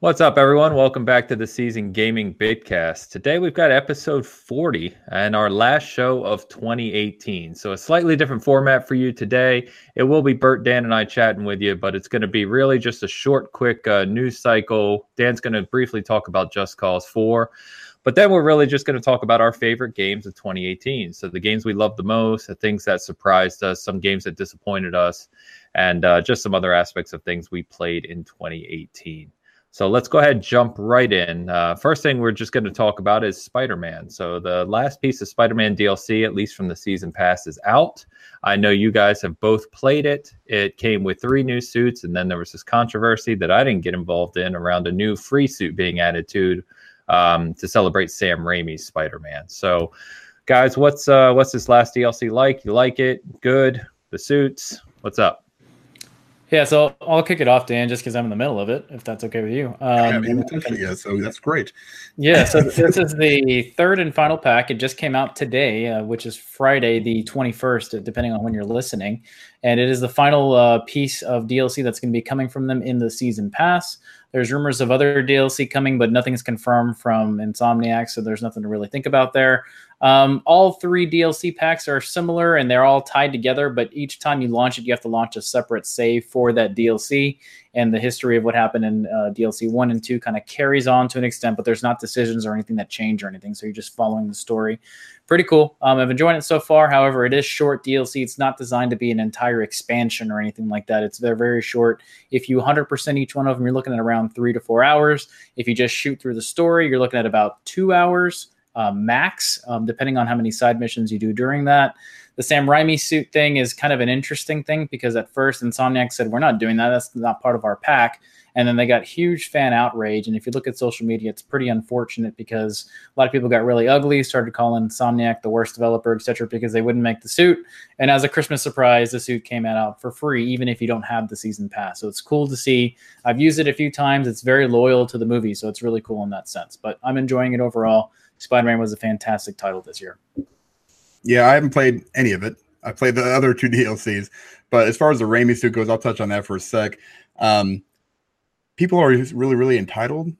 What's up, everyone? Welcome back to the Season Gaming Bitcast. Today we've got episode 40 and our last show of 2018. So, a slightly different format for you today. It will be Bert, Dan, and I chatting with you, but it's going to be really just a short, quick uh, news cycle. Dan's going to briefly talk about Just Cause 4. But then we're really just going to talk about our favorite games of 2018. So, the games we loved the most, the things that surprised us, some games that disappointed us, and uh, just some other aspects of things we played in 2018. So let's go ahead and jump right in. Uh, first thing we're just going to talk about is Spider Man. So the last piece of Spider Man DLC, at least from the season pass, is out. I know you guys have both played it. It came with three new suits, and then there was this controversy that I didn't get involved in around a new free suit being added to um, to celebrate Sam Raimi's Spider Man. So, guys, what's uh, what's this last DLC like? You like it? Good. The suits. What's up? Yeah, so I'll kick it off, Dan, just because I'm in the middle of it, if that's okay with you. Um, yeah, yeah, so that's great. Yeah, so this is the third and final pack. It just came out today, uh, which is Friday, the 21st, depending on when you're listening. And it is the final uh, piece of DLC that's going to be coming from them in the season pass. There's rumors of other DLC coming, but nothing's confirmed from Insomniac, so there's nothing to really think about there. Um, all three DLC packs are similar and they're all tied together, but each time you launch it, you have to launch a separate save for that DLC. And the history of what happened in uh, DLC one and two kind of carries on to an extent, but there's not decisions or anything that change or anything. So you're just following the story. Pretty cool. Um, I've enjoyed it so far. However, it is short DLC. It's not designed to be an entire expansion or anything like that. It's very, very short. If you 100% each one of them, you're looking at around three to four hours. If you just shoot through the story, you're looking at about two hours uh, max, um, depending on how many side missions you do during that. The Sam Raimi suit thing is kind of an interesting thing because at first Insomniac said, We're not doing that. That's not part of our pack. And then they got huge fan outrage. And if you look at social media, it's pretty unfortunate because a lot of people got really ugly, started calling Insomniac the worst developer, etc., because they wouldn't make the suit. And as a Christmas surprise, the suit came out for free, even if you don't have the season pass. So it's cool to see. I've used it a few times. It's very loyal to the movie, so it's really cool in that sense. But I'm enjoying it overall. Spider Man was a fantastic title this year. Yeah, I haven't played any of it. I played the other two DLCs, but as far as the Raimi suit goes, I'll touch on that for a sec. Um, people are really, really entitled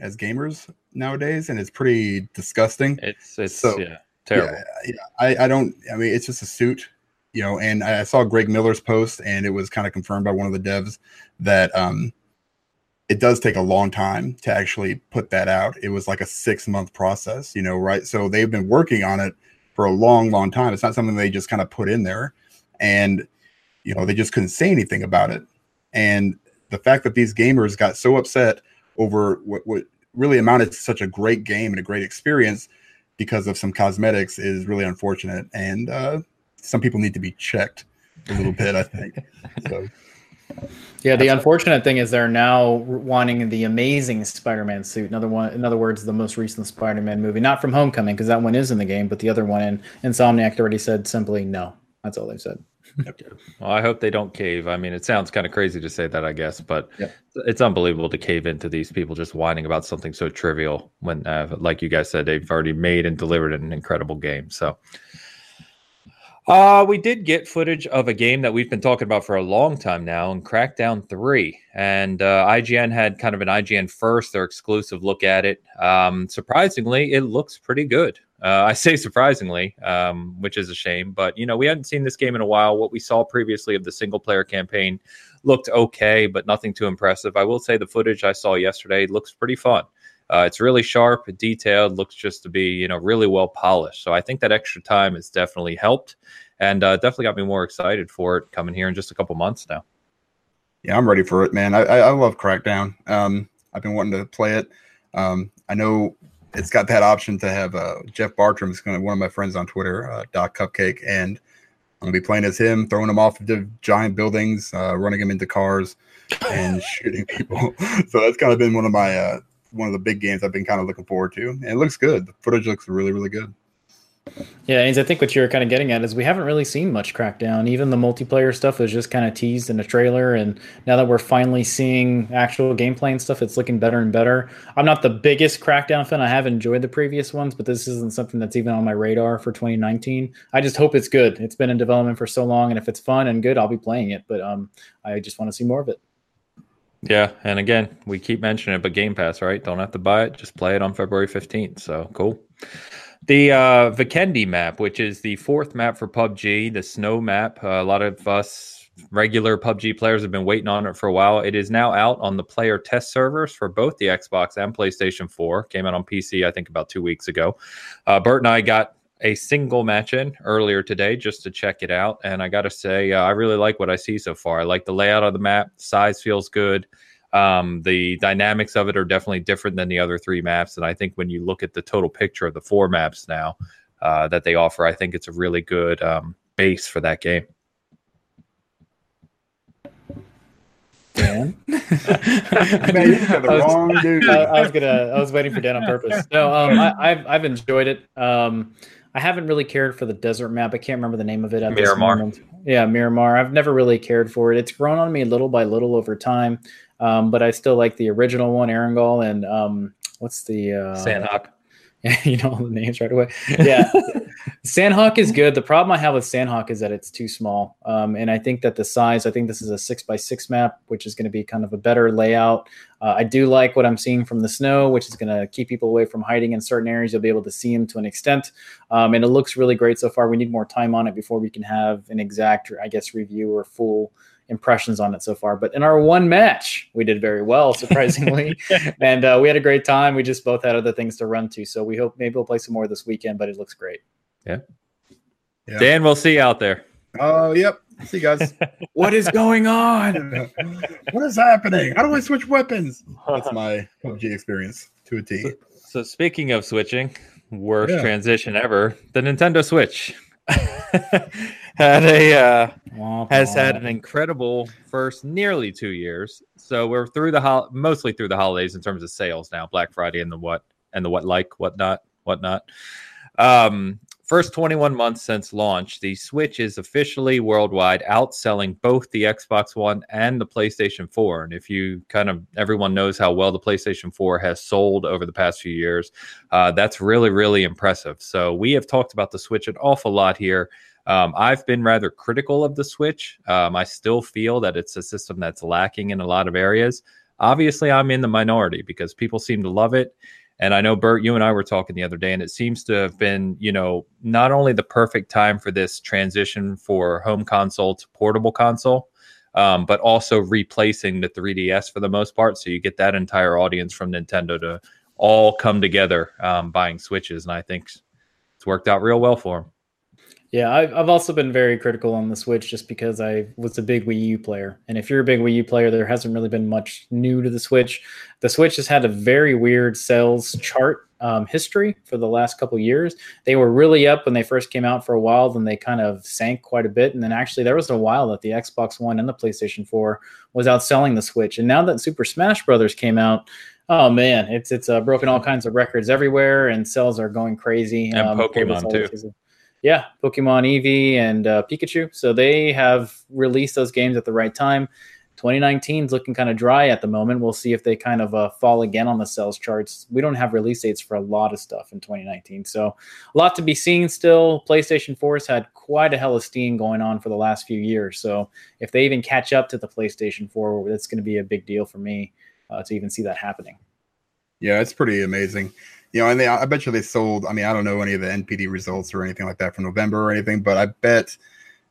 as gamers nowadays, and it's pretty disgusting. It's it's so, yeah, terrible. Yeah, yeah, I, I don't. I mean, it's just a suit, you know. And I saw Greg Miller's post, and it was kind of confirmed by one of the devs that um, it does take a long time to actually put that out. It was like a six month process, you know, right? So they've been working on it for a long, long time. It's not something they just kind of put in there and, you know, they just couldn't say anything about it. And the fact that these gamers got so upset over what, what really amounted to such a great game and a great experience because of some cosmetics is really unfortunate. And uh, some people need to be checked a little bit, I think. So. Yeah, the unfortunate thing is they're now wanting the amazing Spider-Man suit. Another one, in other words, the most recent Spider-Man movie, not from Homecoming because that one is in the game, but the other one in Insomniac already said simply no. That's all they've said. well, I hope they don't cave. I mean, it sounds kind of crazy to say that, I guess, but it's unbelievable to cave into these people just whining about something so trivial when, uh, like you guys said, they've already made and delivered an incredible game. So, uh, we did get footage of a game that we've been talking about for a long time now in Crackdown 3. And uh, IGN had kind of an IGN first, their exclusive look at it. Um, surprisingly, it looks pretty good. Uh, I say surprisingly, um, which is a shame. But, you know, we hadn't seen this game in a while. What we saw previously of the single player campaign looked okay, but nothing too impressive. I will say the footage I saw yesterday looks pretty fun. Uh, it's really sharp, detailed, looks just to be you know really well polished. So I think that extra time has definitely helped, and uh, definitely got me more excited for it coming here in just a couple months now. Yeah, I'm ready for it, man. I, I love Crackdown. Um, I've been wanting to play it. Um, I know it's got that option to have uh, Jeff Bartram is going to one of my friends on Twitter, uh, Doc Cupcake, and I'm gonna be playing as him, throwing him off the giant buildings, uh, running him into cars, and shooting people. so that's kind of been one of my uh, one of the big games I've been kind of looking forward to. And it looks good. The footage looks really, really good. Yeah, and I think what you're kind of getting at is we haven't really seen much Crackdown. Even the multiplayer stuff was just kind of teased in a trailer, and now that we're finally seeing actual gameplay and stuff, it's looking better and better. I'm not the biggest Crackdown fan. I have enjoyed the previous ones, but this isn't something that's even on my radar for 2019. I just hope it's good. It's been in development for so long, and if it's fun and good, I'll be playing it. But um, I just want to see more of it. Yeah, and again, we keep mentioning it, but Game Pass, right? Don't have to buy it; just play it on February fifteenth. So cool. The uh, Vikendi map, which is the fourth map for PUBG, the snow map. Uh, a lot of us regular PUBG players have been waiting on it for a while. It is now out on the player test servers for both the Xbox and PlayStation 4. Came out on PC, I think, about two weeks ago. Uh, Bert and I got a single match in earlier today just to check it out. And I got to say, uh, I really like what I see so far. I like the layout of the map, size feels good. Um, the dynamics of it are definitely different than the other three maps. And I think when you look at the total picture of the four maps now uh, that they offer, I think it's a really good um, base for that game. Dan. Man, you had the I was- wrong dude. I, I was gonna. I was waiting for Dan on purpose. No, um, I, I've I've enjoyed it. Um, I haven't really cared for the desert map. I can't remember the name of it. At this Miramar. moment. Yeah, Miramar. I've never really cared for it. It's grown on me little by little over time. Um, but I still like the original one, Erangel, and um, what's the uh, Sanhok. you know all the names right away. Yeah, Sanhok is good. The problem I have with Sanhok is that it's too small, um, and I think that the size. I think this is a six by six map, which is going to be kind of a better layout. Uh, I do like what I'm seeing from the snow, which is going to keep people away from hiding in certain areas. You'll be able to see them to an extent, um, and it looks really great so far. We need more time on it before we can have an exact, I guess, review or full impressions on it so far. But in our one match, we did very well, surprisingly, and uh, we had a great time. We just both had other things to run to, so we hope maybe we'll play some more this weekend. But it looks great. Yeah. Dan, we'll see you out there. Oh, yep. See you guys. What is going on? what is happening? How do I switch weapons? That's my PUBG experience to a T. So speaking of switching, worst Yeah. transition ever. The Nintendo Switch had a uh, Womp has had an incredible first nearly two years. So we're through the hol- mostly through the holidays in terms of sales now, Black Friday and the what and the what like whatnot whatnot. Um, first 21 months since launch, the Switch is officially worldwide outselling both the Xbox One and the PlayStation 4. And if you kind of everyone knows how well the PlayStation 4 has sold over the past few years, uh, that's really really impressive. So we have talked about the Switch an awful lot here. Um, I've been rather critical of the Switch. Um, I still feel that it's a system that's lacking in a lot of areas. Obviously, I'm in the minority because people seem to love it. And I know, Bert, you and I were talking the other day, and it seems to have been, you know, not only the perfect time for this transition for home console to portable console, um, but also replacing the 3DS for the most part. So you get that entire audience from Nintendo to all come together um, buying Switches. And I think it's worked out real well for them. Yeah, I've, I've also been very critical on the Switch just because I was a big Wii U player. And if you're a big Wii U player, there hasn't really been much new to the Switch. The Switch has had a very weird sales chart um, history for the last couple years. They were really up when they first came out for a while, then they kind of sank quite a bit. And then actually, there was a while that the Xbox One and the PlayStation 4 was outselling the Switch. And now that Super Smash Brothers came out, Oh man, it's it's uh, broken all kinds of records everywhere, and sales are going crazy. And um, Pokemon, too. Yeah, Pokemon Eevee and uh, Pikachu. So they have released those games at the right time. 2019 is looking kind of dry at the moment. We'll see if they kind of uh, fall again on the sales charts. We don't have release dates for a lot of stuff in 2019, so a lot to be seen still. PlayStation 4 has had quite a hell of steam going on for the last few years. So if they even catch up to the PlayStation 4, that's going to be a big deal for me uh, to even see that happening. Yeah, it's pretty amazing. You know, and they, I bet you they sold. I mean, I don't know any of the NPD results or anything like that from November or anything, but I bet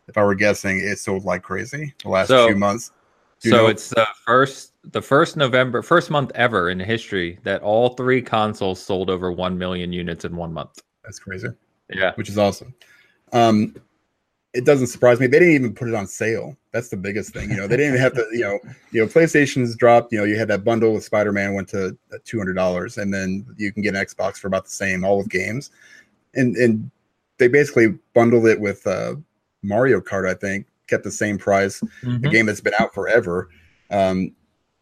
if I were guessing, it sold like crazy the last So- few months. So know- it's the first the first November first month ever in history that all three consoles sold over 1 million units in one month. That's crazy, Yeah. which is awesome. Um, it doesn't surprise me. They didn't even put it on sale. That's the biggest thing. You know, they didn't even have to. You know, you know, PlayStation's dropped. You know, you had that bundle with Spider Man went to two hundred dollars, and then you can get an Xbox for about the same, all with games, and and they basically bundled it with uh, Mario Kart. I think kept the same price. Mm-hmm. a game that's been out forever, um,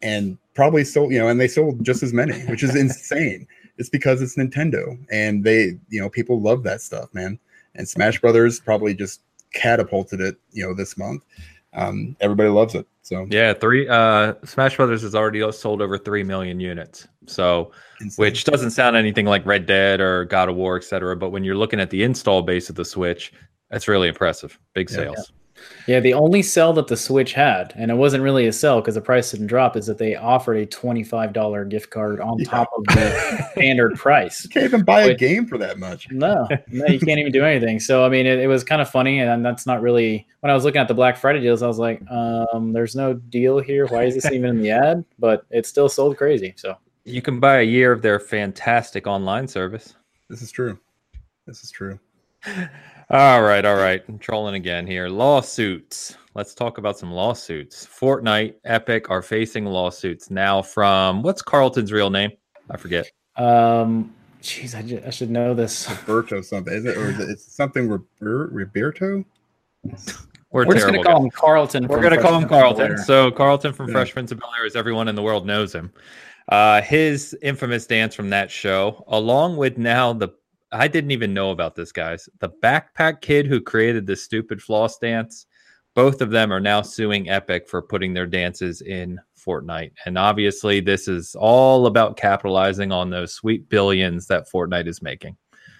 and probably sold. You know, and they sold just as many, which is insane. It's because it's Nintendo, and they, you know, people love that stuff, man. And Smash Brothers probably just catapulted it, you know, this month. Um, everybody loves it. So Yeah, three uh Smash Brothers has already sold over 3 million units. So, insane. which doesn't sound anything like Red Dead or God of War, etc., but when you're looking at the install base of the Switch, that's really impressive. Big Yeah. sales. Yeah, the only sell that the Switch had, and it wasn't really a sell because the price didn't drop, is that they offered a twenty-five dollar gift card on Yeah. top of the standard price. You can't even buy a game for that much. No, no, you can't even do anything. So I mean, it, it was kind of funny, and that's not really. When I was looking at the Black Friday deals, I was like, um, "There's no deal here. Why is this even in the ad?" But it still sold crazy. So You can buy a year of their fantastic online service. This is true. This is true. All right, all right. I'm trolling again here. Lawsuits. Let's talk about some lawsuits. Fortnite, Epic are facing lawsuits now from what's Carlton's real name? I forget. Um, jeez, I, ju- I should know this. Roberto something, is it? Or is it it's something Rober- Roberto? We're, We're just gonna call guys. him Carlton. We're going to call him Fresh Carlton. So Carlton from Yeah. Fresh Prince of Bel Air, as everyone in the world knows him. Uh, his infamous dance from that show, along with now the I didn't even know about this, guys. The backpack kid who created this stupid floss dance. Both of them are now suing Epic for putting their dances in Fortnite. And obviously, this is all about capitalizing on those sweet billions that Fortnite is making.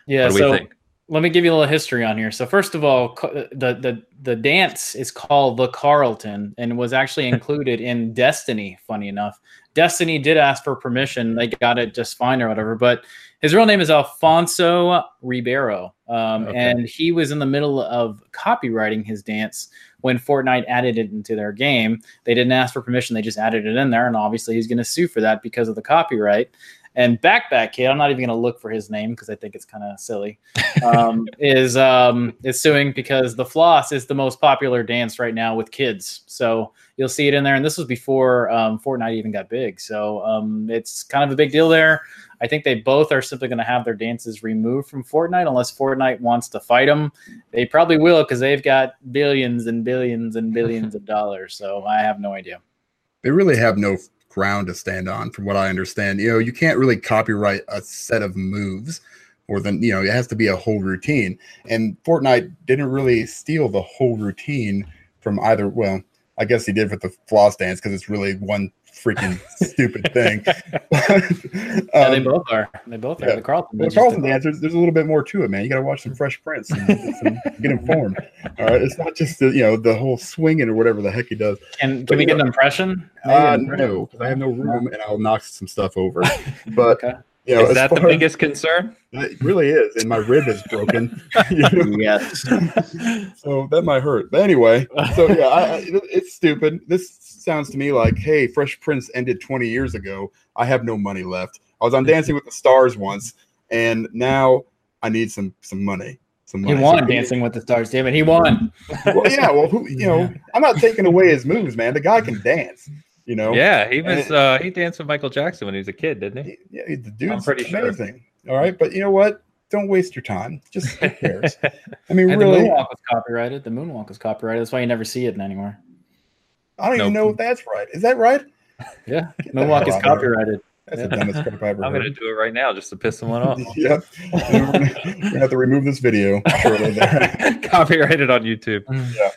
yeah. so we think? let me give you a little history on here. So first of all, the the the dance is called the Carlton and was actually included in Destiny. Funny enough, Destiny did ask for permission; they got it just fine or whatever. But his real name is Alfonso Ribeiro, um, Okay. and he was in the middle of copyrighting his dance when Fortnite added it into their game. They didn't ask for permission; they just added it in there, and obviously he's going to sue for that because of the copyright. And Backpack Kid, I'm not even going to look for his name because I think it's kind of silly um, is um, is suing because the floss is the most popular dance right now with kids. So you'll see it in there, and this was before um, Fortnite even got big. So um, it's kind of a big deal there. I think they both are simply going to have their dances removed from Fortnite unless Fortnite wants to fight them. They probably will because they've got billions and billions and billions of dollars. So I have no idea. They really have no ground to stand on, from what I understand. You know, you can't really copyright a set of moves, or then you know, it has to be a whole routine. And Fortnite didn't really steal the whole routine from either. Well, I guess he did with the floss dance because it's really one freaking stupid thing. yeah, they Um, both are. They both are. yeah. The Carlton. Well, did Carlton just- dance, there's, there's a little bit more to it, man. You got to watch some Fresh Prince and get, get informed. All right, it's not just the you know the whole swinging or whatever the heck he does. Can can we get an impression? Uh, no, because I have no room and I'll knock some stuff over. But Okay. you know, is that the far- biggest concern? It really is, and my rib is broken. you know? Yes. so that might hurt. But anyway, so yeah, I, I, it's stupid. This sounds to me like, hey, Fresh Prince ended 20 years ago. I have no money left. I was on Dancing with the Stars once, and now I need some some money. Some He won So- Dancing with the Stars, damn it. He won. Well, yeah. Well, who, you know, I'm not taking away his moves, man. The guy can dance. You know. Yeah, he was. Uh, he danced with Michael Jackson when he was a kid, didn't he? Yeah, the dude's pretty sure. amazing. All right, but you know what? Don't waste your time. Just who cares? I mean, And the moonwalk was copyrighted. The moonwalk was copyrighted. That's why you never see it anymore. I don't even know if that's right. Is that right? Yeah. Get the Moonwalk is hell out of here. copyrighted. That's Yeah. the dumbest crap I ever I'm going to do it right now just to piss someone off. yep. And we're, gonna, have to remove this video shortly there. Copyrighted on YouTube. Yeah.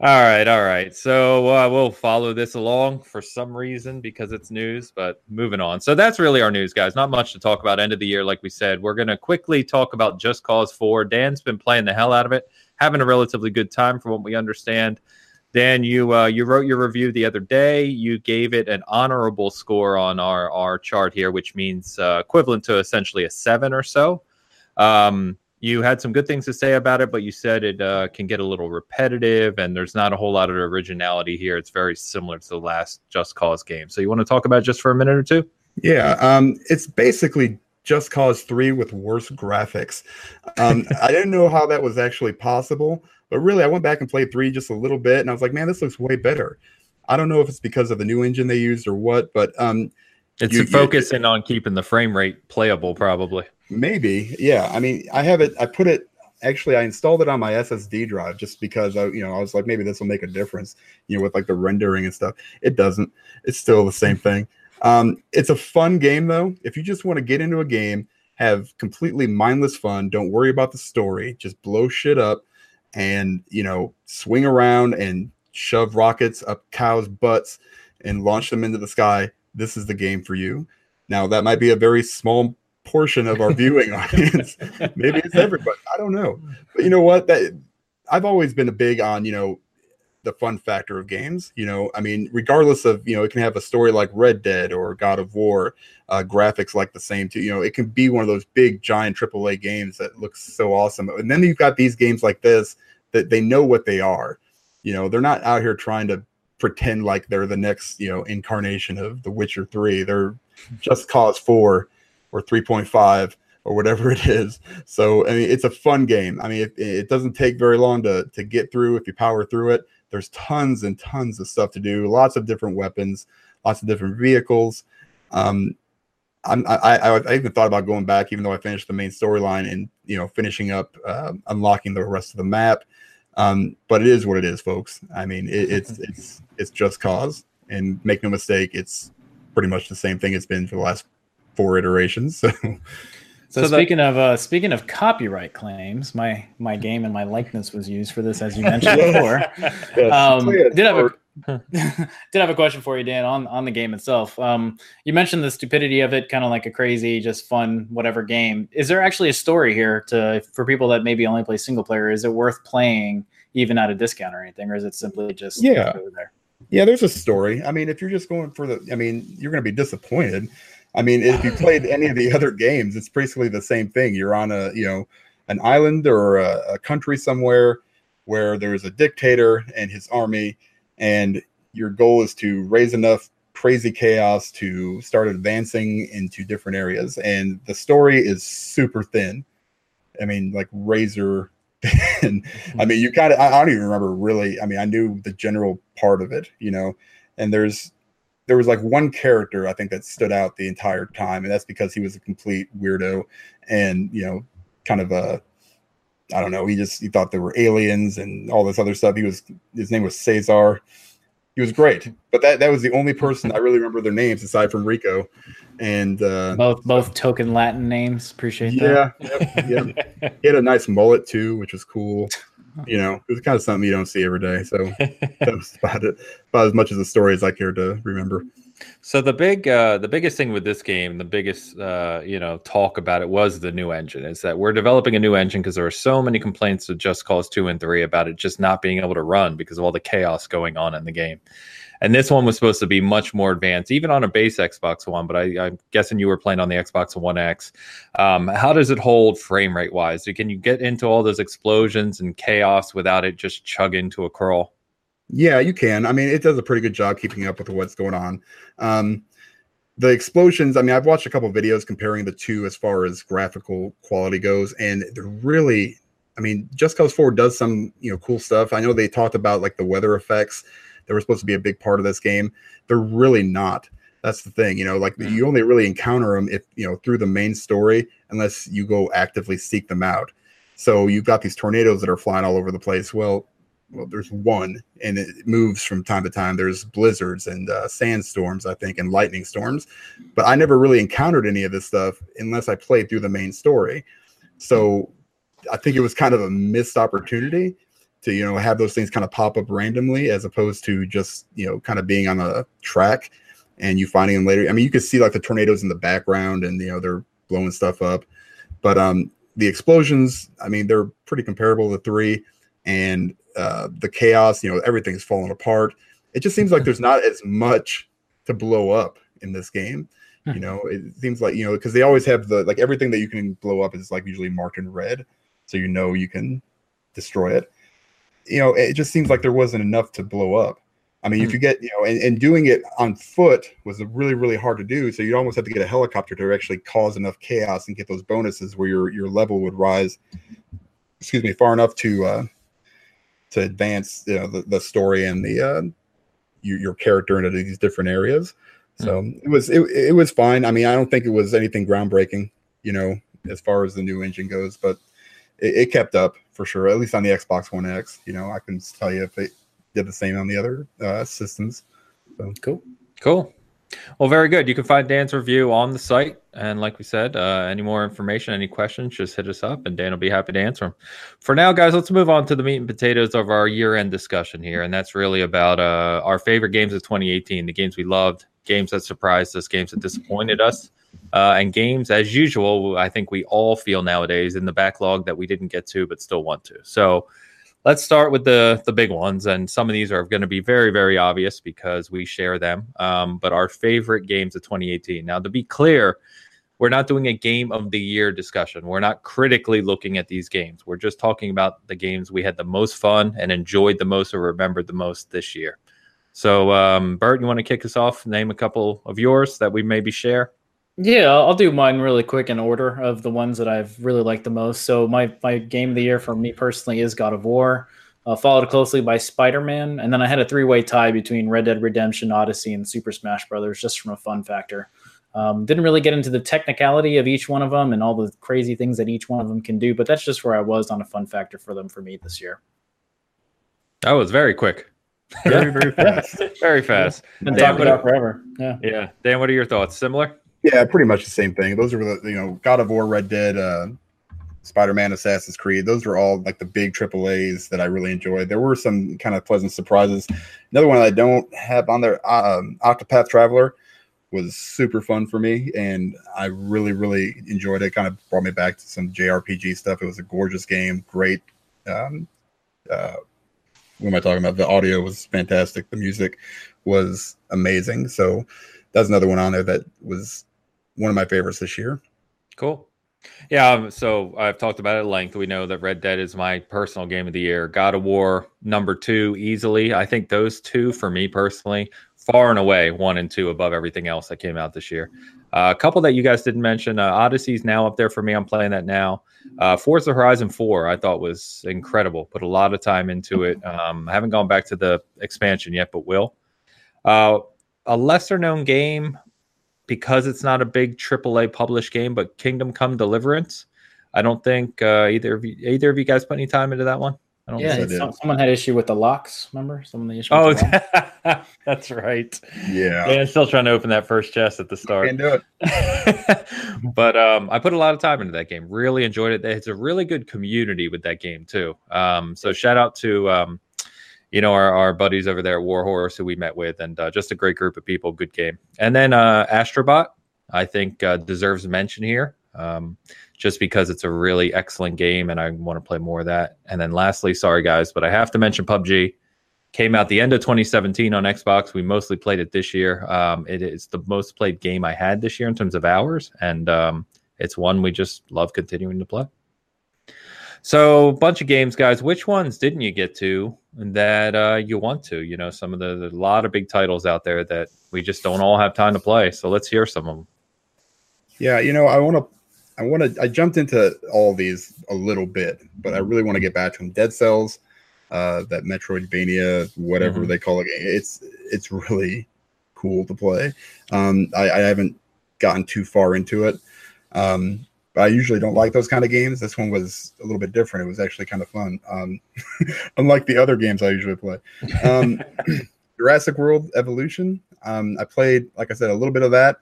All right, all right. So uh, we'll follow this along for some reason because it's news, but moving on. So that's really our news, guys. Not much to talk about. End of the year, like we said, we're going to quickly talk about Just Cause 4. Dan's been playing the hell out of it, having a relatively good time from what we understand. Dan, you uh, you wrote your review the other day. You gave it an honorable score on our our chart here, which means uh, equivalent to essentially a seven or so. Um, you had some good things to say about it, but you said it uh, can get a little repetitive, and there's not a whole lot of originality here. It's very similar to the last Just Cause game. So you want to talk about just for a minute or two? Yeah, um, it's basically Just Cause 3 with worse graphics. Um, I didn't know how that was actually possible, but really, I went back and played 3 just a little bit, and I was like, man, this looks way better. I don't know if it's because of the new engine they used or what, but um, It's You- you- focusing on keeping the frame rate playable, probably. maybe, yeah. I mean, I have it, I put it, actually, I installed it on my SSD drive just because I, you know, I was like, maybe this will make a difference, you know, with like the rendering and stuff. It doesn't, it's still the same thing. Um, it's a fun game though. If you just want to get into a game, have completely mindless fun, don't worry about the story, just blow shit up and, you know, swing around and shove rockets up cows' butts and launch them into the sky. This is the game for you. Now, that might be a very small portion of our viewing audience. Maybe it's everybody. I don't know. But you know what? That I've always been a big on, you know, the fun factor of games. You know, I mean, regardless of you know, it can have a story like Red Dead or God of War, uh, graphics like the same too. You know, it can be one of those big giant AAA games that looks so awesome. And then you've got these games like this that they know what they are. You know, they're not out here trying to pretend like they're the next you know incarnation of The Witcher Three. They're Just Cause Four or three point five or whatever it is. So I mean, it's a fun game. I mean, it, it, doesn't take very long to to get through if you power through it. There's tons and tons of stuff to do. Lots of different weapons, lots of different vehicles. Um, I'm, I, I, I even thought about going back, even though I finished the main storyline and you know finishing up uh, unlocking the rest of the map. Um, but it is what it is, folks. I mean, it, it's it's it's just cause, and make no mistake, it's pretty much the same thing it's been for the last four iterations. So, so speaking of uh, speaking of copyright claims, my my game and my likeness was used for this, as you mentioned before. yes, um, did have a did have a question for you, Dan, on on the game itself. Um, you mentioned the stupidity of it, kind of like a crazy, just fun, whatever game. Is there actually a story here to for people that maybe only play single player? Is it worth playing even at a discount or anything, or is it simply just yeah? There? Yeah, there's a story. I mean, if you're just going for the, I mean, you're going to be disappointed I mean, if you played any of the other games, it's basically the same thing. You're on a, you know, an island or a, a country somewhere where there's a dictator and his army, and your goal is to raise enough crazy chaos to start advancing into different areas. And the story is super thin. I mean, like razor thin. I hmm. mean, you kind of, I don't even remember really. I mean, I knew the general part of it, you know, and there's there was like one character I think that stood out the entire time, and that's because he was a complete weirdo and you know, kind of a I don't know, he just he thought there were aliens and all this other stuff. He was his name was Cesar. He was great, but that that was the only person I really remember their names aside from Rico. And uh, both both token Latin names. Appreciate yeah, that. Yeah, yeah. he had a nice mullet too, which was cool you know, it was kind of something you don't see every day. So that was about it, about as much as the story as I care to remember. So the big, uh, the biggest thing with this game, the biggest, uh, you know, talk about it was the new engine. Is that we're developing a new engine because there are so many complaints with Just Cause two and three about it just not being able to run because of all the chaos going on in the game. And this one was supposed to be much more advanced, even on a base Xbox One. But I, am guessing you were playing on the Xbox One X. Um, how does it hold frame rate wise? Can you get into all those explosions and chaos without it just chugging to a crawl? Yeah, you can. I mean, it does a pretty good job keeping up with what's going on. Um, the explosions, I mean, I've watched a couple videos comparing the two as far as graphical quality goes, and they're really I mean, Just Cause 4 does some, you know, cool stuff. I know they talked about like the weather effects they were supposed to be a big part of this game. They're really not. That's the thing, you know, like mm. you only really encounter them if, you know, through the main story, unless you go actively seek them out. So you've got these tornadoes that are flying all over the place. Well, well, there's one, and it moves from time to time. There's blizzards and uh, sandstorms, I think, and lightning storms. But I never really encountered any of this stuff unless I played through the main story. So I think it was kind of a missed opportunity to you know have those things kind of pop up randomly as opposed to just you know kind of being on a track and you finding them later. I mean, you could see like the tornadoes in the background and you know they're blowing stuff up, but um the explosions, I mean, they're pretty comparable to three, and uh, the chaos, you know, everything's falling apart. It just seems like there's not as much to blow up in this game. You hmm. know, it seems like you know because they always have the like everything that you can blow up is like usually marked in red, so you know you can destroy it you know, it just seems like there wasn't enough to blow up. I mean, mm if you get, you know, and, and doing it on foot was really, really hard to do. So you'd almost have to get a helicopter to actually cause enough chaos and get those bonuses where your your level would rise, excuse me, far enough to uh, to advance, you know, the, the story and the uh, your, your character into these different areas. So mm it was it, it was fine. I mean, I don't think it was anything groundbreaking, you know, as far as the new engine goes, but it, it, kept up for sure. At least on the Xbox One X, you know, I can tell you if they did the same on the other uh, systems. So. Cool, cool. Well, very good. You can find Dan's review on the site, and like we said, uh, any more information, any questions, just hit us up, and Dan will be happy to answer them. For now, guys, let's move on to the meat and potatoes of our year-end discussion here, and that's really about uh, our favorite games of 2018, the games we loved, games that surprised us, games that disappointed us, uh, and games, as usual, I think we all feel nowadays in the backlog that we didn't get to but still want to. So let's start with the the big ones, and some of these are going to be very very obvious because we share them. Um, but our favorite games of 2018. Now, to be clear, we're not doing a game of the year discussion. We're not critically looking at these games. We're just talking about the games we had the most fun and enjoyed the most or remembered the most this year. So, um, Bert, you want to kick us off? Name a couple of yours that we maybe share. Yeah, I'll do mine really quick in order of the ones that I've really liked the most. So my my game of the year for me personally is God of War, uh, followed closely by Spider Man, and then I had a three way tie between Red Dead Redemption, Odyssey, and Super Smash Brothers, just from a fun factor. Um, didn't really get into the technicality of each one of them and all the crazy things that each one of them can do, but that's just where I was on a fun factor for them for me this year. That was very quick. Very, very fast. very fast. Been talking about forever. Yeah. Yeah. Dan, what are your thoughts? Similar? Yeah, pretty much the same thing. Those are the you know God of War, Red Dead, uh, Spider Man, Assassin's Creed. Those are all like the big triple A's that I really enjoyed. There were some kind of pleasant surprises. Another one I don't have on there, um, Octopath Traveler, was super fun for me, and I really really enjoyed it. Kind of brought me back to some JRPG stuff. It was a gorgeous game, great. Um, uh, what am I talking about? The audio was fantastic. The music was amazing. So that's another one on there that was one of my favorites this year. Cool. Yeah, um, so I've talked about it at length. We know that Red Dead is my personal game of the year. God of War number two easily. I think those two for me personally, far and away, one and two above everything else that came out this year. Uh, a couple that you guys didn't mention. Uh, Odyssey's now up there for me. I'm playing that now. Uh, Forza Horizon 4, I thought was incredible. Put a lot of time into it. Um, I haven't gone back to the expansion yet, but will. Uh, a lesser known game because it's not a big AAA published game, but Kingdom Come Deliverance. I don't think uh, either of you, either of you guys put any time into that one. I don't yeah, some, someone had issue with the locks. Remember, someone the issue. Oh, that's right. Yeah, yeah. Still trying to open that first chest at the start. Can't do it. but um, I put a lot of time into that game. Really enjoyed it. It's a really good community with that game too. Um, so shout out to um, you know, our, our buddies over there at Warhorse who we met with, and uh, just a great group of people. Good game. And then uh, Astrobot, I think uh, deserves mention here, um, just because it's a really excellent game, and I want to play more of that. And then lastly, sorry guys, but I have to mention PUBG. Came out the end of 2017 on Xbox. We mostly played it this year. Um, it is the most played game I had this year in terms of hours, and um, it's one we just love continuing to play. So, bunch of games, guys. Which ones didn't you get to that uh, you want to? You know, some of the a lot of big titles out there that we just don't all have time to play. So let's hear some of them. Yeah, you know, I want to, I want to, I jumped into all these a little bit, but I really want to get back to them. Dead Cells, uh, that Metroidvania, whatever mm-hmm. they call it. It's it's really cool to play. Um, I, I haven't gotten too far into it. Um, I usually don't like those kind of games. This one was a little bit different. It was actually kind of fun, um, unlike the other games I usually play. Um, Jurassic World Evolution. Um, I played, like I said, a little bit of that,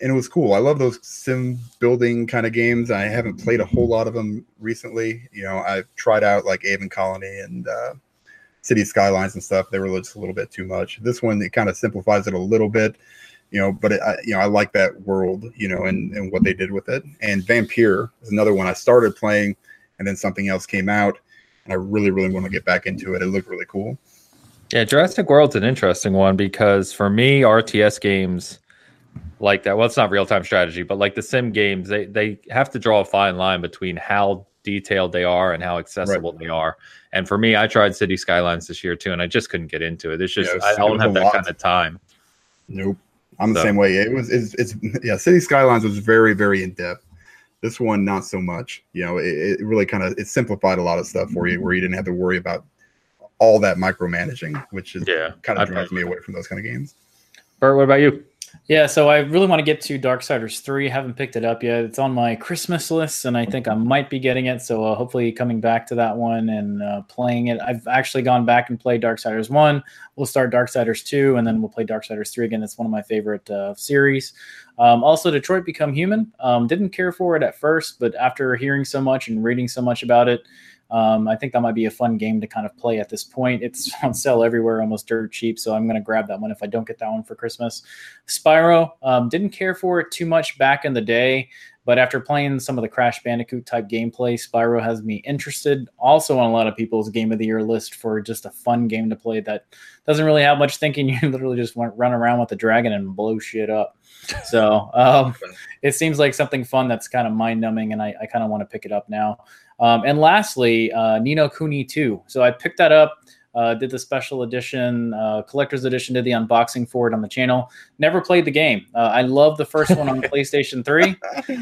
and it was cool. I love those sim building kind of games. I haven't played a whole lot of them recently. You know, I've tried out like Aven Colony and uh, City Skylines and stuff. They were just a little bit too much. This one it kind of simplifies it a little bit you know, but it, I, you know, I like that world, you know, and, and what they did with it. And Vampyr is another one I started playing, and then something else came out, and I really, really want to get back into it. It looked really cool. Yeah, Jurassic World's an interesting one because for me, RTS games like that, well, it's not real time strategy, but like the sim games, they they have to draw a fine line between how detailed they are and how accessible right. they are. And for me, I tried City Skylines this year too, and I just couldn't get into it. It's just yeah, I don't have that lot. kind of time. Nope. I'm the so. same way. It was it's, it's yeah. City Skylines was very very in depth. This one not so much. You know, it, it really kind of it simplified a lot of stuff for you, where you didn't have to worry about all that micromanaging, which is yeah kind of drives me away from those kind of games. Bert, what about you? Yeah, so I really want to get to Darksiders 3. Haven't picked it up yet. It's on my Christmas list, and I think I might be getting it. So uh, hopefully, coming back to that one and uh, playing it. I've actually gone back and played Darksiders 1. We'll start Darksiders 2, and then we'll play Darksiders 3 again. It's one of my favorite uh, series. Um, also, Detroit Become Human. Um, didn't care for it at first, but after hearing so much and reading so much about it, Um, I think that might be a fun game to kind of play at this point. It's on sale everywhere, almost dirt cheap. So I'm going to grab that one if I don't get that one for Christmas. Spyro, um, didn't care for it too much back in the day. But after playing some of the Crash Bandicoot type gameplay, Spyro has me interested. Also on a lot of people's game of the year list for just a fun game to play that doesn't really have much thinking. You literally just want run around with the dragon and blow shit up. So um, it seems like something fun that's kind of mind numbing, and I, I kind of want to pick it up now. Um, and lastly, uh, Ni no Kuni 2. So I picked that up uh, did the special edition, uh, collector's edition, did the unboxing for it on the channel. Never played the game. Uh, I love the first one on PlayStation 3.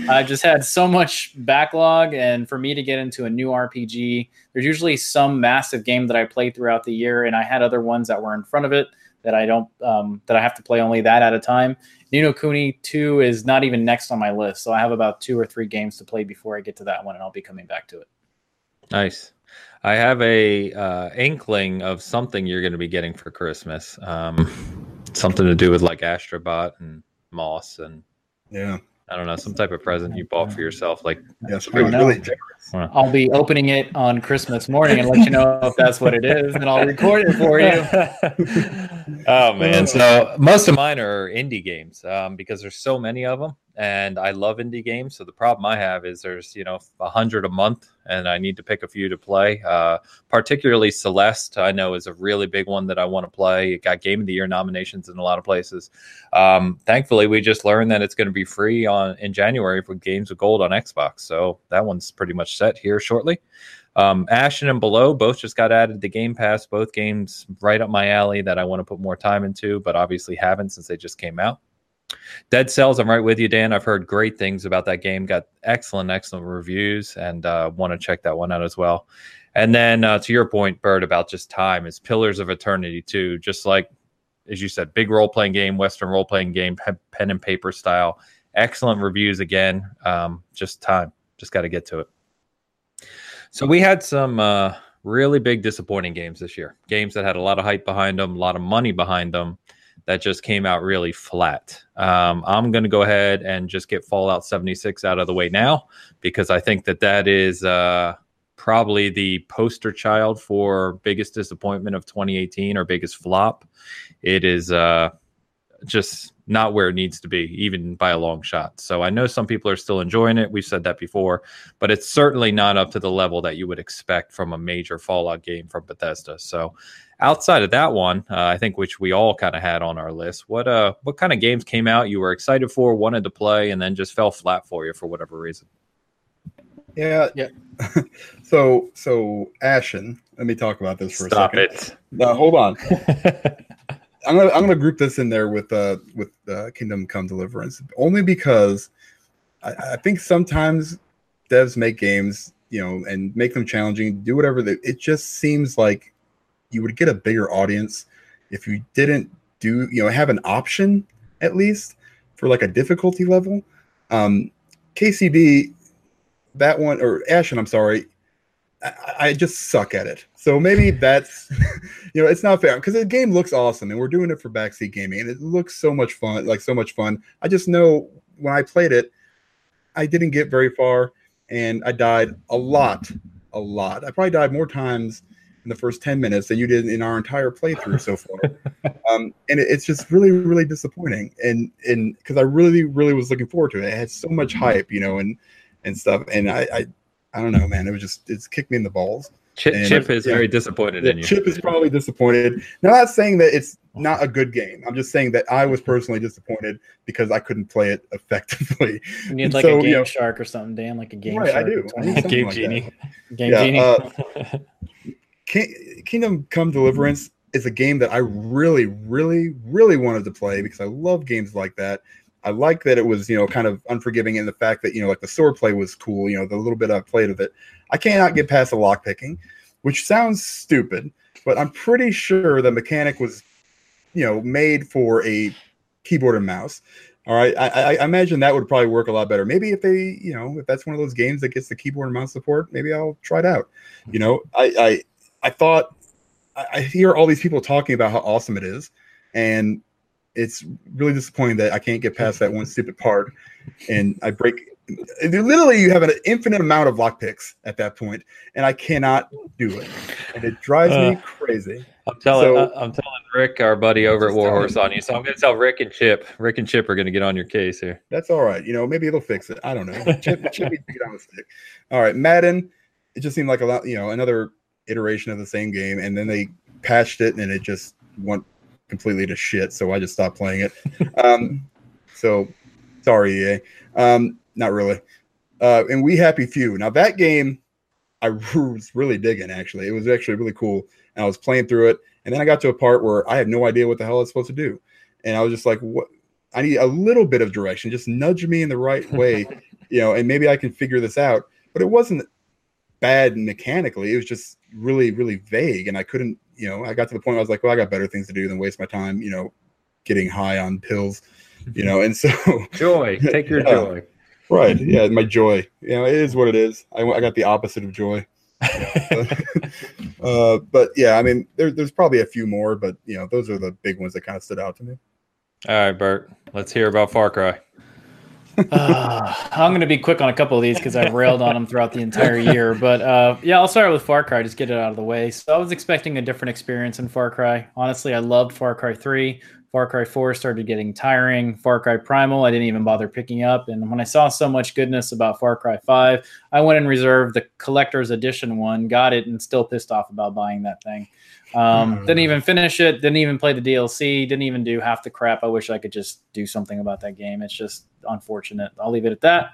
I just had so much backlog, and for me to get into a new RPG, there's usually some massive game that I played throughout the year, and I had other ones that were in front of it that I don't um, that I have to play only that at a time. Ni no Kuni 2 is not even next on my list, so I have about two or three games to play before I get to that one, and I'll be coming back to it. Nice. I have a uh, inkling of something you're going to be getting for Christmas. Um, something to do with like Astrobot and Moss and yeah, I don't know, some type of present you bought for yourself. Like, yes, really, really I'll be opening it on Christmas morning and let you know if that's what it is, and I'll record it for you. oh man! So most of mine are indie games um, because there's so many of them and I love indie games. So the problem I have is there's you know a hundred a month, and I need to pick a few to play. Uh, particularly Celeste, I know is a really big one that I want to play. It got Game of the Year nominations in a lot of places. Um, thankfully, we just learned that it's going to be free on in January for Games of Gold on Xbox. So that one's pretty much set here shortly. Um, Ashen and Below both just got added to Game Pass. Both games right up my alley that I want to put more time into, but obviously haven't since they just came out. Dead Cells, I'm right with you, Dan. I've heard great things about that game. Got excellent, excellent reviews, and uh, want to check that one out as well. And then uh, to your point, Bert, about just time, is Pillars of Eternity 2. Just like as you said, big role playing game, Western role playing game, pen and paper style. Excellent reviews again. Um, just time, just got to get to it. So we had some uh, really big disappointing games this year. Games that had a lot of hype behind them, a lot of money behind them that just came out really flat. Um, I'm going to go ahead and just get Fallout 76 out of the way now because I think that that is uh, probably the poster child for biggest disappointment of 2018 or biggest flop. It is uh, just not where it needs to be, even by a long shot. So I know some people are still enjoying it. We've said that before, but it's certainly not up to the level that you would expect from a major Fallout game from Bethesda. So outside of that one, uh, I think which we all kind of had on our list. What uh, what kind of games came out you were excited for, wanted to play, and then just fell flat for you for whatever reason? Yeah, yeah. so so Ashen. Let me talk about this for Stop a second. Stop it. No, hold on. I'm gonna I'm gonna group this in there with uh with uh, Kingdom Come Deliverance only because I, I think sometimes devs make games you know and make them challenging, do whatever. They, it just seems like you would get a bigger audience if you didn't do you know have an option at least for like a difficulty level. Um, KCD, that one or Ashen, I'm sorry, I, I just suck at it. So maybe that's you know it's not fair because the game looks awesome and we're doing it for backseat gaming and it looks so much fun, like so much fun. I just know when I played it, I didn't get very far and I died a lot, a lot. I probably died more times in the first 10 minutes than you did in our entire playthrough so far. um, and it, it's just really, really disappointing. And and because I really, really was looking forward to it. It had so much hype, you know, and and stuff. And I, I, I don't know, man. It was just it's kicked me in the balls. Chip, Chip is yeah, very disappointed in you. Chip is probably disappointed. Now, I'm not saying that it's not a good game. I'm just saying that I was personally disappointed because I couldn't play it effectively. You need like so, a Game you know, Shark or something, Dan, like a Game right, Shark. I do. Game like Genie. That. Game yeah, Genie. Uh, Kingdom Come mm-hmm. Deliverance is a game that I really, really, really wanted to play because I love games like that. I like that it was, you know, kind of unforgiving in the fact that, you know, like the sword play was cool, you know, the little bit I played of it. I cannot get past the lock picking, which sounds stupid, but I'm pretty sure the mechanic was, you know, made for a keyboard and mouse. All right. I, I, imagine that would probably work a lot better. Maybe if they, you know, if that's one of those games that gets the keyboard and mouse support, maybe I'll try it out. You know, I, I I thought I hear all these people talking about how awesome it is, and it's really disappointing that I can't get past that one stupid part, and I break literally you have an infinite amount of lock picks at that point, and I cannot do it, and it drives uh, me crazy. I'm telling so, uh, I'm telling Rick, our buddy over at Warhorse, on you. So I'm going to tell Rick and Chip. Rick and Chip are going to get on your case here. That's all right. You know, maybe it'll fix it. I don't know. Chip, Chip needs to get on the stick. All right, Madden. It just seemed like a lot. You know, another iteration of the same game, and then they patched it, and it just went completely to shit. So I just stopped playing it. Um, so sorry, EA. Um, not really. Uh, and We Happy Few. Now that game, I was really digging. Actually, it was actually really cool, and I was playing through it. And then I got to a part where I had no idea what the hell I was supposed to do, and I was just like, "What? I need a little bit of direction. Just nudge me in the right way, you know, and maybe I can figure this out." But it wasn't bad mechanically. It was just really, really vague, and I couldn't. You know, I got to the point where I was like, "Well, I got better things to do than waste my time." You know, getting high on pills. You know, and so joy. Take your yeah. joy. Right. Yeah, my joy. You know, it is what it is. I, I got the opposite of joy. uh, but yeah, I mean, there, there's probably a few more, but you know, those are the big ones that kind of stood out to me. All right, Bert, let's hear about Far Cry. Uh, I'm going to be quick on a couple of these because I've railed on them throughout the entire year. But uh, yeah, I'll start with Far Cry, just get it out of the way. So I was expecting a different experience in Far Cry. Honestly, I loved Far Cry 3. Far Cry 4 started getting tiring. Far Cry Primal, I didn't even bother picking up. And when I saw so much goodness about Far Cry 5, I went and reserved the collector's edition one, got it, and still pissed off about buying that thing. Um, mm. Didn't even finish it, didn't even play the DLC, didn't even do half the crap. I wish I could just do something about that game. It's just unfortunate. I'll leave it at that.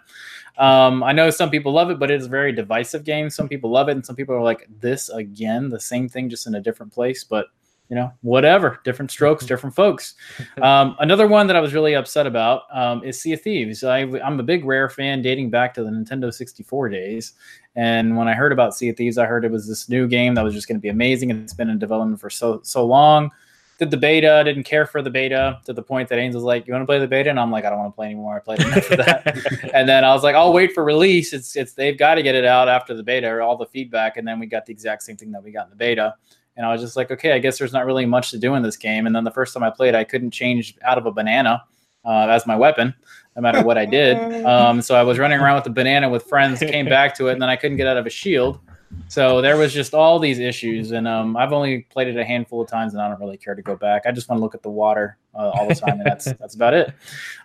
Um, I know some people love it, but it is a very divisive game. Some people love it, and some people are like, this again, the same thing, just in a different place. But you know, whatever, different strokes, mm-hmm. different folks. Um, another one that I was really upset about um, is Sea of Thieves. I, am a big Rare fan dating back to the Nintendo 64 days. And when I heard about Sea of Thieves, I heard it was this new game that was just going to be amazing. And it's been in development for so so long. Did the beta, didn't care for the beta to the point that Angel's like, "You want to play the beta?" And I'm like, "I don't want to play anymore. I played enough of that." and then I was like, "I'll wait for release. It's it's they've got to get it out after the beta or all the feedback." And then we got the exact same thing that we got in the beta and I was just like, okay, I guess there's not really much to do in this game. And then the first time I played, I couldn't change out of a banana uh, as my weapon, no matter what I did. Um, so I was running around with the banana with friends, came back to it, and then I couldn't get out of a shield. So there was just all these issues, and um, I've only played it a handful of times, and I don't really care to go back. I just want to look at the water uh, all the time, and that's that's about it.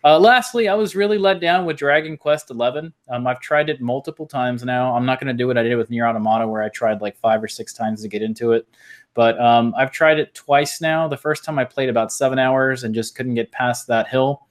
Uh, lastly, I was really let down with Dragon Quest Eleven. Um, I've tried it multiple times now. I'm not going to do what I did with Nier Automata, where I tried like five or six times to get into it. But um, I've tried it twice now. The first time I played about seven hours and just couldn't get past that hill.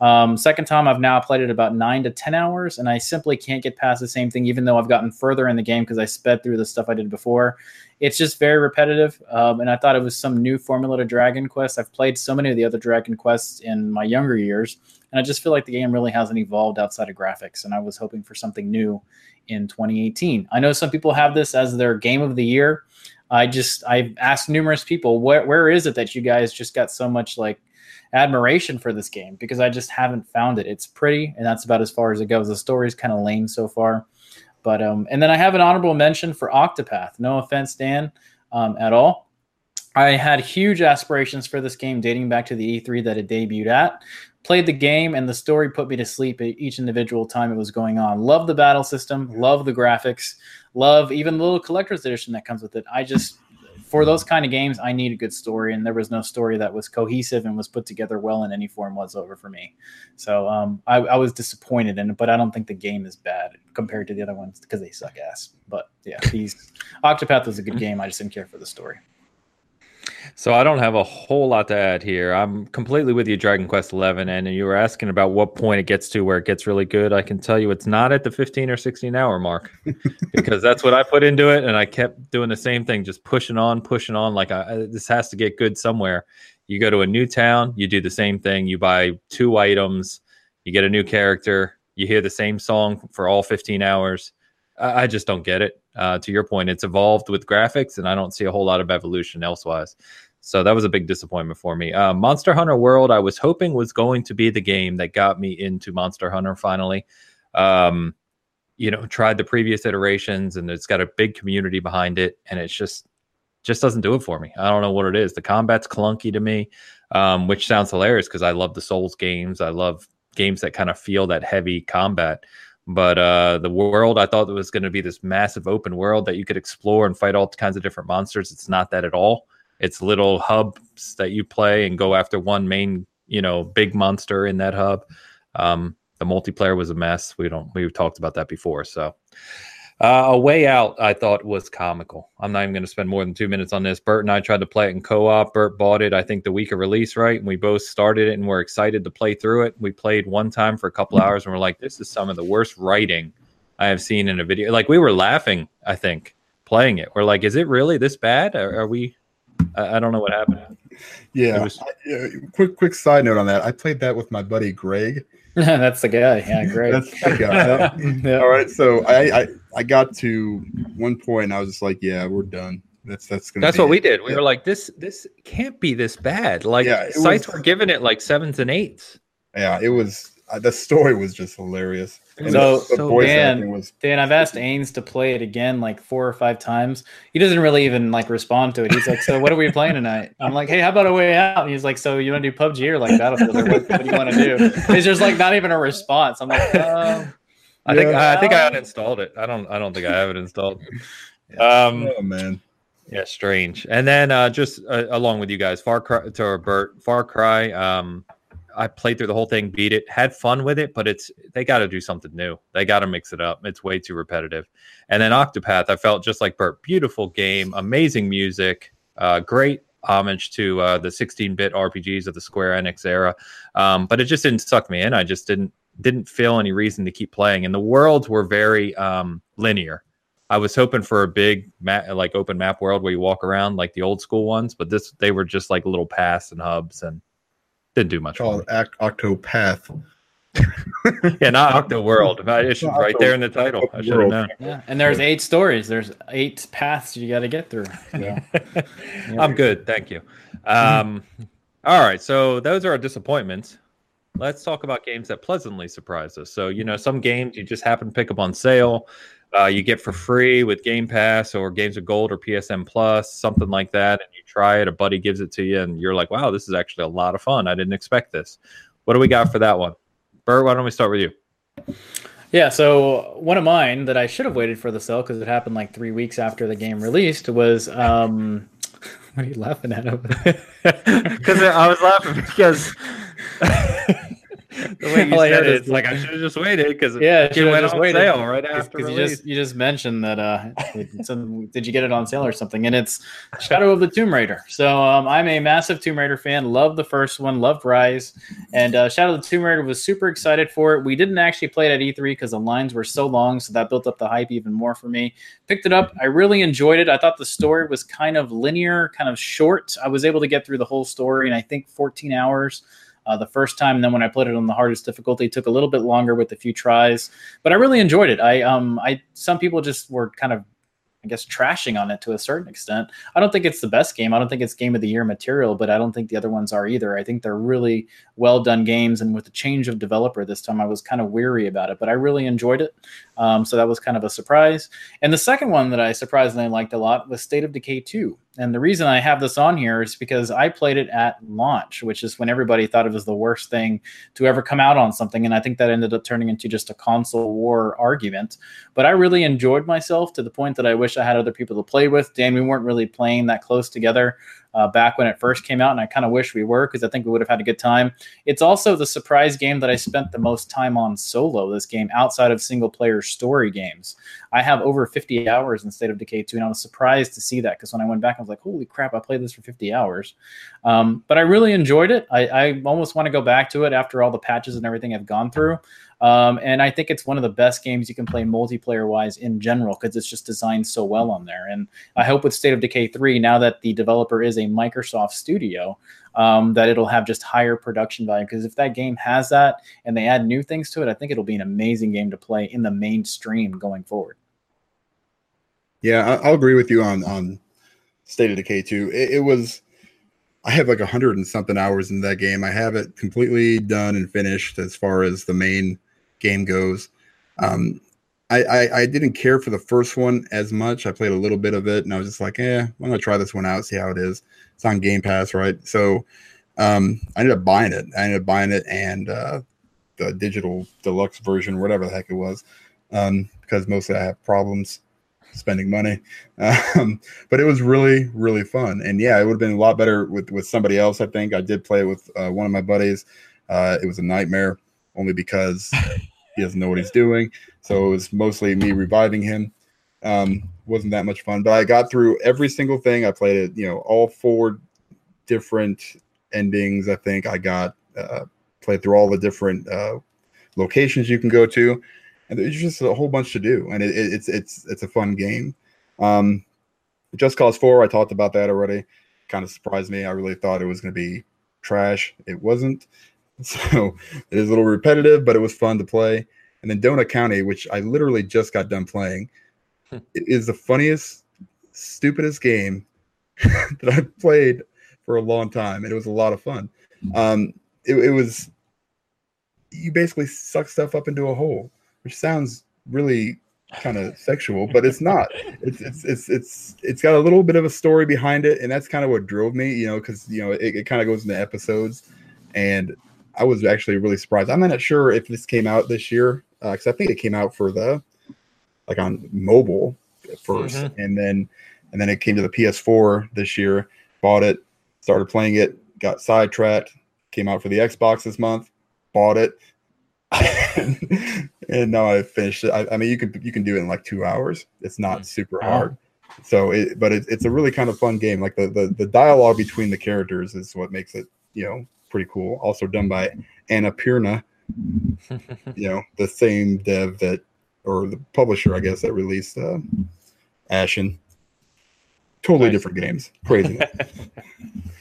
Um, second time I've now played it about nine to ten hours, and I simply can't get past the same thing, even though I've gotten further in the game because I sped through the stuff I did before. It's just very repetitive, um, and I thought it was some new formula to Dragon Quest. I've played so many of the other Dragon Quests in my younger years, and I just feel like the game really hasn't evolved outside of graphics. And I was hoping for something new in 2018. I know some people have this as their game of the year. I just I've asked numerous people where where is it that you guys just got so much like admiration for this game because I just haven't found it. It's pretty, and that's about as far as it goes. The story's kind of lame so far, but um, and then I have an honorable mention for Octopath. No offense, Dan, um, at all. I had huge aspirations for this game dating back to the E3 that it debuted at. Played the game and the story put me to sleep each individual time it was going on. Love the battle system, love the graphics, love even the little collector's edition that comes with it. I just for those kind of games, I need a good story, and there was no story that was cohesive and was put together well in any form whatsoever for me. So um, I, I, was disappointed in it, but I don't think the game is bad compared to the other ones because they suck ass. But yeah, these Octopath was a good game. I just didn't care for the story. So I don't have a whole lot to add here. I'm completely with you, Dragon Quest Eleven, and you were asking about what point it gets to where it gets really good. I can tell you it's not at the 15 or 16 hour mark because that's what I put into it, and I kept doing the same thing, just pushing on, pushing on. Like I, this has to get good somewhere. You go to a new town, you do the same thing. You buy two items, you get a new character, you hear the same song for all 15 hours. I, I just don't get it. Uh, to your point, it's evolved with graphics, and I don't see a whole lot of evolution elsewise. So that was a big disappointment for me. Uh, Monster Hunter World, I was hoping was going to be the game that got me into Monster Hunter finally. Um, you know, tried the previous iterations, and it's got a big community behind it, and it's just just doesn't do it for me. I don't know what it is. The combat's clunky to me, um, which sounds hilarious because I love the Souls games. I love games that kind of feel that heavy combat But uh, the world, I thought it was going to be this massive open world that you could explore and fight all kinds of different monsters. It's not that at all. It's little hubs that you play and go after one main, you know, big monster in that hub. Um, the multiplayer was a mess. We don't. We've talked about that before. So uh, a way out, I thought was comical. I'm not even going to spend more than two minutes on this. Bert and I tried to play it in co-op. Bert bought it, I think, the week of release, right? And we both started it and we're excited to play through it. We played one time for a couple hours and we're like, "This is some of the worst writing I have seen in a video." Like we were laughing, I think, playing it. We're like, "Is it really this bad? Are, are we?" I, I, don't know what happened. Yeah. Was... I, quick, quick side note on that. I played that with my buddy Greg That's the guy. Yeah, great. That's the guy. yeah. All right. So I, I I got to one point and I was just like, yeah, we're done. That's that's that's what it. we did. We yeah. were like, this this can't be this bad. Like yeah, sites was, were giving it like sevens and eights. Yeah, it was. Uh, the story was just hilarious. And so, so Dan, was... Dan, I've asked Ains to play it again like four or five times. He doesn't really even like respond to it. He's like, "So what are we playing tonight?" I'm like, "Hey, how about a way out?" And he's like, "So you want to do PUBG or like Battlefield? Or what, what do you want to do?" It's just like not even a response. I'm like, uh, I think I, I think I uninstalled it. I don't I don't think I have it installed. Um, oh man. Yeah, strange. And then uh, just uh, along with you guys, Far Cry to Bert, Far Cry. Um, I played through the whole thing, beat it, had fun with it, but it's they got to do something new. They got to mix it up. It's way too repetitive. And then Octopath, I felt just like Bert. Beautiful game, amazing music, uh, great homage to uh, the 16-bit RPGs of the Square Enix era. Um, but it just didn't suck me in. I just didn't didn't feel any reason to keep playing. And the worlds were very um, linear. I was hoping for a big map, like open map world where you walk around like the old school ones, but this they were just like little paths and hubs and didn't do much. Called Act Octopath. yeah, not Octo World. It's right there in the title. I should have known. Yeah, and there's eight stories. There's eight paths you got to get through. Yeah. I'm good, thank you. Um, all right, so those are our disappointments. Let's talk about games that pleasantly surprised us. So you know, some games you just happen to pick up on sale. Uh, you get for free with Game Pass or Games of Gold or PSN Plus, something like that, and you try it. A buddy gives it to you, and you're like, "Wow, this is actually a lot of fun. I didn't expect this." What do we got for that one, Bert? Why don't we start with you? Yeah, so one of mine that I should have waited for the sale because it happened like three weeks after the game released was. Um, what are you laughing at over Because I was laughing because the way you said it, it's like I should have just waited because yeah, it went on waited. sale right after you just you just mentioned that. Uh, did you get it on sale or something? And it's Shadow of the Tomb Raider. So um, I'm a massive Tomb Raider fan. Love the first one. Loved Rise, and uh, Shadow of the Tomb Raider was super excited for it. We didn't actually play it at E3 because the lines were so long, so that built up the hype even more for me. Picked it up. I really enjoyed it. I thought the story was kind of linear, kind of short. I was able to get through the whole story in I think 14 hours uh, the first time. And then when I played it on the hardest difficulty, took a little bit longer with a few tries, but I really enjoyed it. I um I some people just were kind of I guess trashing on it to a certain extent. I don't think it's the best game. I don't think it's game of the year material, but I don't think the other ones are either. I think they're really well done games, and with the change of developer this time, I was kind of weary about it, but I really enjoyed it. Um, so that was kind of a surprise. And the second one that I surprisingly liked a lot was State of Decay 2. And the reason I have this on here is because I played it at launch, which is when everybody thought it was the worst thing to ever come out on something. And I think that ended up turning into just a console war argument. But I really enjoyed myself to the point that I wish I had other people to play with. Dan, we weren't really playing that close together uh, back when it first came out, and I kind of wish we were because I think we would have had a good time. It's also the surprise game that I spent the most time on solo this game outside of single player story games. I have over 50 hours in State of Decay 2, and I was surprised to see that because when I went back, I was like, holy crap, I played this for 50 hours. Um, but I really enjoyed it. I, I almost want to go back to it after all the patches and everything I've gone through. Um, and I think it's one of the best games you can play multiplayer wise in general because it's just designed so well on there. And I hope with State of Decay 3, now that the developer is a Microsoft studio, um, that it'll have just higher production value. Because if that game has that and they add new things to it, I think it'll be an amazing game to play in the mainstream going forward. Yeah, I'll agree with you on on State of Decay 2. It, it was. I have like a hundred and something hours in that game. I have it completely done and finished as far as the main game goes. Um, I, I, I didn't care for the first one as much. I played a little bit of it, and I was just like, "Eh, I'm gonna try this one out, see how it is." It's on Game Pass, right? So um, I ended up buying it. I ended up buying it, and uh, the digital deluxe version, whatever the heck it was, um, because mostly I have problems spending money. Um, but it was really, really fun. And yeah, it would have been a lot better with, with somebody else. I think I did play with uh, one of my buddies. Uh, it was a nightmare only because he doesn't know what he's doing. So it was mostly me reviving him. Um, wasn't that much fun, but I got through every single thing. I played it, you know, all four different endings. I think I got uh, played through all the different uh, locations you can go to and there's just a whole bunch to do, and it, it, it's it's it's a fun game. Um, Just Cause Four, I talked about that already. Kind of surprised me. I really thought it was going to be trash. It wasn't. So it is a little repetitive, but it was fun to play. And then Donut County, which I literally just got done playing, hmm. it is the funniest, stupidest game that I've played for a long time, and it was a lot of fun. Um, it, it was you basically suck stuff up into a hole which sounds really kind of sexual, but it's not. It's it's it's it's it's got a little bit of a story behind it, and that's kind of what drove me, you know, because you know it, it kind of goes into episodes, and I was actually really surprised. I'm not sure if this came out this year because uh, I think it came out for the like on mobile 1st mm-hmm. and then and then it came to the PS4 this year. Bought it, started playing it, got sidetracked. Came out for the Xbox this month. Bought it, and now I finished it. I, I, mean, you can you can do it in like two hours. It's not mm. super oh. hard. So, it, but it, it's a really kind of fun game. Like the, the the dialogue between the characters is what makes it you know pretty cool. Also done by Annapurna, you know, the same dev that or the publisher, I guess, that released uh, Ashen. Totally nice. different games. Crazy.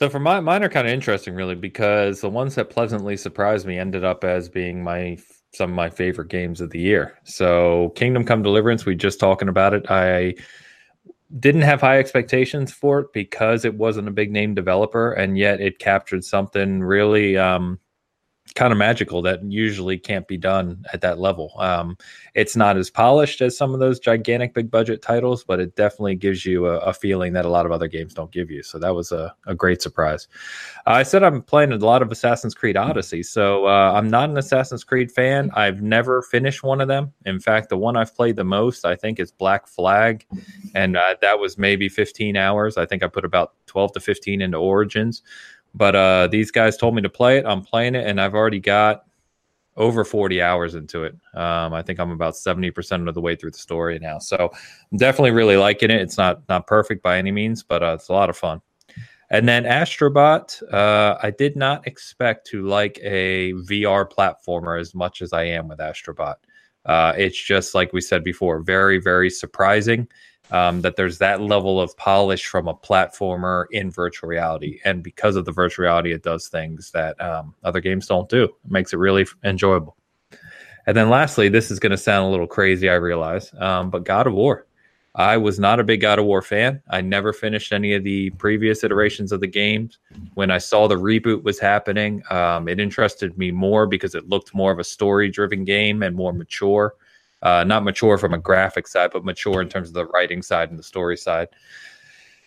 So for my mine are kind of interesting, really, because the ones that pleasantly surprised me ended up as being my some of my favorite games of the year. So Kingdom Come Deliverance, we just talking about it. I didn't have high expectations for it because it wasn't a big name developer, and yet it captured something really um, kind of magical that usually can't be done at that level. Um, it's not as polished as some of those gigantic big budget titles, but it definitely gives you a, a feeling that a lot of other games don't give you. So that was a, a great surprise. Uh, I said I'm playing a lot of Assassin's Creed Odyssey. So uh, I'm not an Assassin's Creed fan. I've never finished one of them. In fact, the one I've played the most, I think, is Black Flag. And uh, that was maybe 15 hours. I think I put about 12 to 15 into Origins. But uh, these guys told me to play it. I'm playing it, and I've already got over 40 hours into it. Um, I think I'm about 70% of the way through the story now. So I'm definitely really liking it. It's not not perfect by any means, but uh, it's a lot of fun. And then Astrobot, uh, I did not expect to like a VR platformer as much as I am with Astrobot. Uh, it's just like we said before, very, very surprising um, that there's that level of polish from a platformer in virtual reality. And because of the virtual reality, it does things that um, other games don't do. It makes it really enjoyable. And then lastly, this is going to sound a little crazy, I realize, um, but God of War. I was not a big God of War fan. I never finished any of the previous iterations of the games. When I saw the reboot was happening, um, it interested me more because it looked more of a story driven game and more mature uh, not mature from a graphic side, but mature in terms of the writing side and the story side.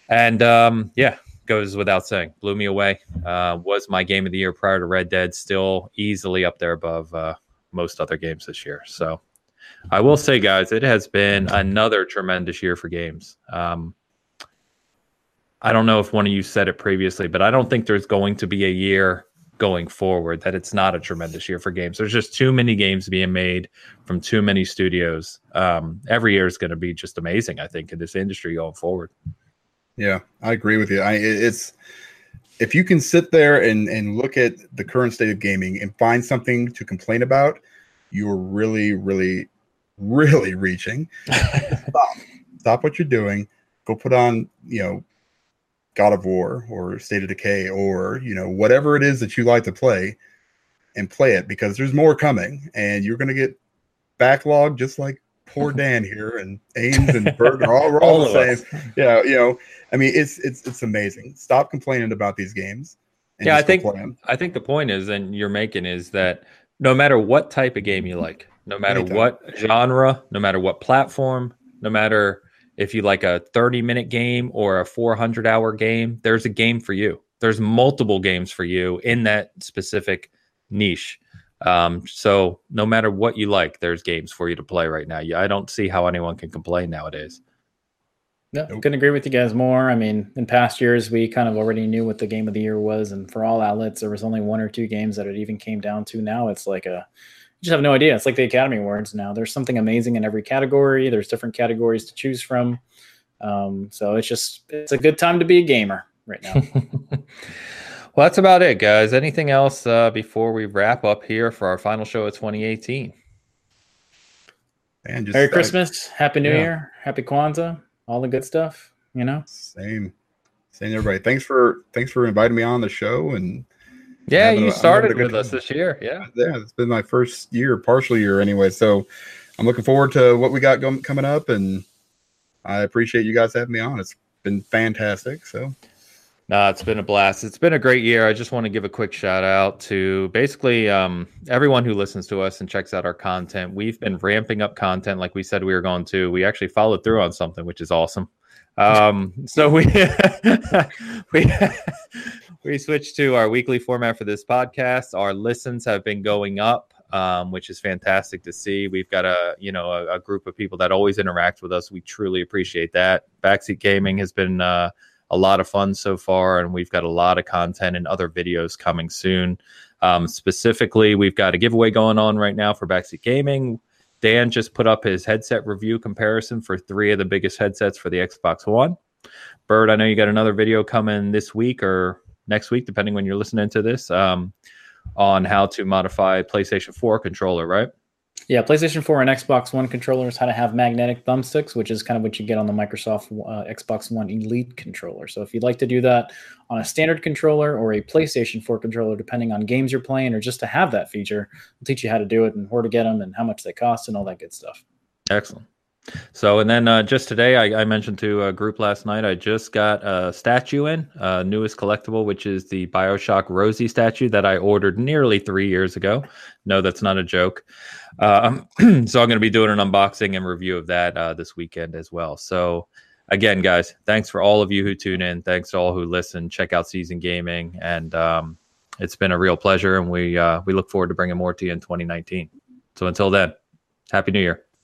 And um, yeah, goes without saying, blew me away. Uh, was my game of the year prior to Red Dead, still easily up there above uh, most other games this year. So I will say, guys, it has been another tremendous year for games. Um, I don't know if one of you said it previously, but I don't think there's going to be a year going forward that it's not a tremendous year for games. There's just too many games being made from too many studios. Um, every year is going to be just amazing, I think, in this industry going forward. Yeah, I agree with you. I it's if you can sit there and and look at the current state of gaming and find something to complain about, you're really, really, really reaching. Stop. Stop what you're doing. Go put on, you know, God of War or State of Decay or you know whatever it is that you like to play and play it because there's more coming and you're going to get backlog just like poor Dan here and Ames and Bert are all, all, all the same. Yeah, you know, I mean it's it's it's amazing. Stop complaining about these games. yeah, I think I think the point is, and you're making is that no matter what type of game you like, no matter Anytime. what genre, no matter what platform, no matter if you like a 30 minute game or a 400 hour game, there's a game for you. There's multiple games for you in that specific niche. Um, so no matter what you like, there's games for you to play right now. I don't see how anyone can complain nowadays. No, nope. couldn't agree with you guys more. I mean, in past years, we kind of already knew what the game of the year was, and for all outlets, there was only one or two games that it even came down to. Now it's like a, you just have no idea. It's like the Academy Awards now. There's something amazing in every category. There's different categories to choose from. Um, so it's just it's a good time to be a gamer right now. well, that's about it, guys. Anything else uh, before we wrap up here for our final show of 2018? And just Merry Christmas, Happy New yeah. Year, Happy Kwanzaa all the good stuff, you know? Same. Same everybody. Thanks for thanks for inviting me on the show and yeah, you a, started with time. us this year. Yeah. Yeah, it's been my first year, partial year anyway. So I'm looking forward to what we got going, coming up and I appreciate you guys having me on. It's been fantastic. So no, it's been a blast. It's been a great year. I just want to give a quick shout out to basically um, everyone who listens to us and checks out our content. We've been ramping up content like we said we were going to. We actually followed through on something, which is awesome. Um, so we we we switched to our weekly format for this podcast. Our listens have been going up, um, which is fantastic to see. We've got a you know a, a, group of people that always interact with us. We truly appreciate that. Backseat Gaming has been. Uh, a lot of fun so far, and we've got a lot of content and other videos coming soon. Um, specifically, we've got a giveaway going on right now for Backseat Gaming. Dan just put up his headset review comparison for three of the biggest headsets for the Xbox One. Bert, I know you got another video coming this week or next week, depending when you're listening to this, um, on how to modify PlayStation 4 controller, right? Yeah, PlayStation 4 and Xbox One controllers, how to have magnetic thumbsticks, which is kind of what you get on the Microsoft uh, Xbox One Elite controller. So if you'd like to do that on a standard controller or a PlayStation 4 controller, depending on games you're playing, or just to have that feature, we'll teach you how to do it and where to get them and how much they cost and all that good stuff. Excellent. So, and then uh, just today, I, I, mentioned to a group last night, I just got a statue in, uh, newest collectible, which is the Bioshock Rosie statue that I ordered nearly three years ago. No, that's not a joke. Uh, so, I'm going to be doing an unboxing and review of that uh, this weekend as well. So, again, guys, thanks for all of you who tune in. Thanks to all who listen. Check out Season Gaming, and um, it's been a real pleasure. And we uh, we look forward to bringing more to you in 2019. So, until then, Happy New Year.